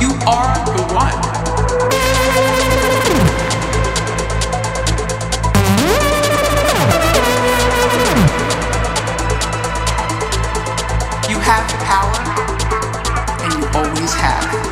you are the one. You have the power, and you always have